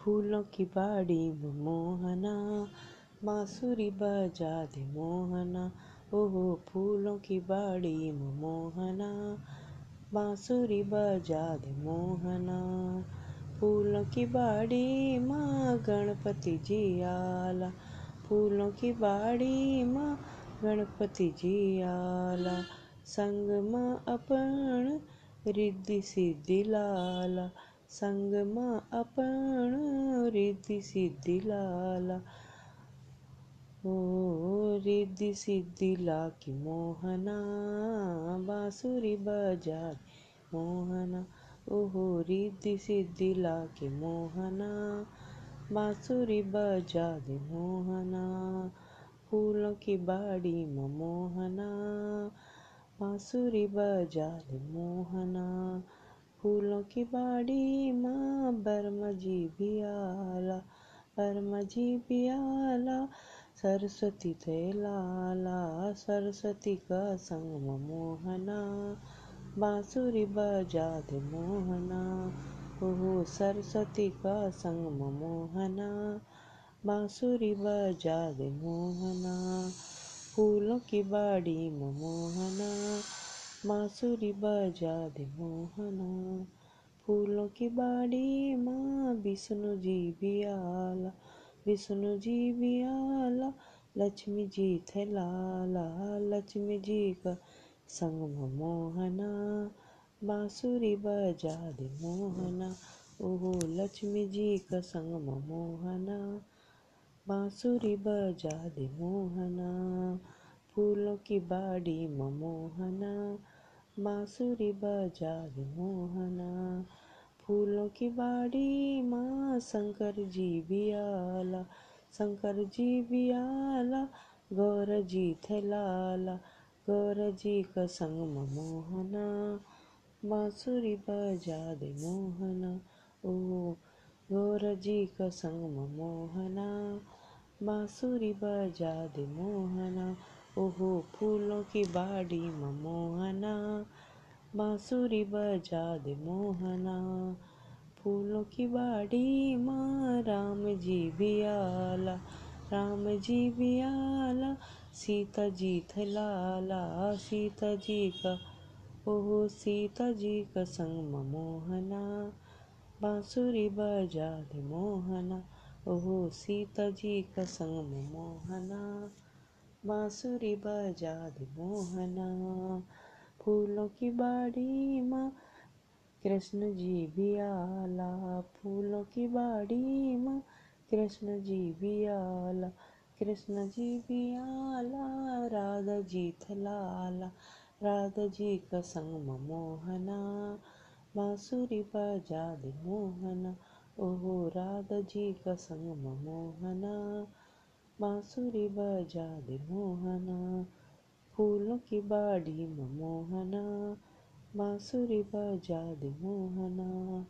फूलों की बाड़ी में मोहना बांसुरी बजा दे मोहना। ओहो, फूलों की बाड़ी में मोहना बांसुरी बजा दे मोहना। फूलों की बाड़ी माँ गणपति जी आला। फूलों की बाड़ी माँ गणपति जी आला। संग माँ अपन रिद्धि सिद्धि लाला। संग माँ अपन रिद्धि सिद्धि लाला। ओ रिद्धि सिद्धि ला की मोहना, बांसुरी बजा मोहना। ओहो रिद्धि सिद्धि ला के मोहना, बांसुरी बजा दे मोहना। फूलों की बाड़ी मोहना, बांसुरी बजा दे मोहना। फूलों की बाड़ी, माँ बर्मा जी भी आला बर्मा जी भी आला, सरस्वती थे लाला, सरस्वती का संग मोहना, बांसुरी बजा दे मोहना, ओहो सरस्वती का संग मोहना, बांसुरी बजा दे मोहना, फूलों की बाड़ी मोहना बांसुरी बजा दे मोहना, फूलों की बाड़ी माँ, विष्णु जी भी आला, विष्णु जी भी आला, लक्ष्मी जी थे लाला, लक्ष्मी जी का संग मोहना बांसुरी बजा दे मोहना, ओहो लक्ष्मी जी का संग मोहना बांसुरी बजा दे मोहना। फूलों की बाड़ी मोहना बांसुरी बजा दे मोहना। फूलों की बाड़ी माँ शंकर जी आला शंकर जी आला गौर जी थे लाला गौर जी का संग मोहना बांसुरी बजा दे मोहना, ओ गौर जी का संग मोहना बांसुरी बजा दे मोहना ओहो, फूलों की बाड़ी मोहना बांसुरी बजा दे मोहना। फूलों की बाड़ी माँ, राम जी भी आला, राम जी भी आला, सीता जी थे लाला सीता जी का, ओहो, सीता जी का संग मोहना बांसुरी बजा दे मोहना, ओहो, सीता जी का संग मोहना बांसुरी बजा दे मोहना, फूलों की बाड़ी माँ, कृष्ण जी भी आला, फूलों की बाड़ी माँ, कृष्ण जी भी आला, कृष्ण जी भी आला, राधा जी थलाला, राधा जी का संग मोहना, बांसुरी बजा दे मोहना, ओहो राधा जी का संग मोहना। बांसुरी बजा दे मोहना, फूलों की बाड़ी मोहना। बांसुरी बजा दे मोहना,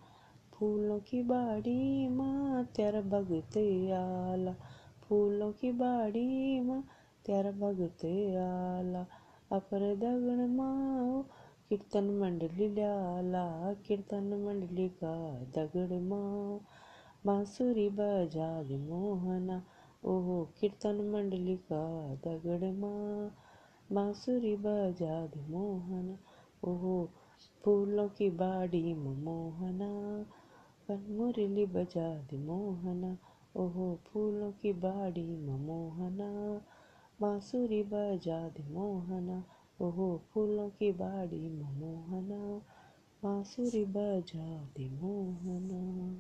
फूलों की बाड़ी माँ तेरा भगते आला। फूलों की बाड़ी माँ तेरा भगते आला। अपर दगण माँ कीर्तन मंडली ल्याला। कीर्तन मंडली का दगड़ माँ बांसुरी बजा दे मोहना ओहो, कीर्तन मंडली का दगड़ माँ बांसुरी बजा दे मोहना। ओहो, फूलों की बाड़ी में मोहना मुरली बजा मोहना। ओहो, फूलों की बाड़ी में मोहना बांसुरी बजा दे मोहना। ओहो, फूलों की बाड़ी में मोहना बांसुरी बजा दे मोहना।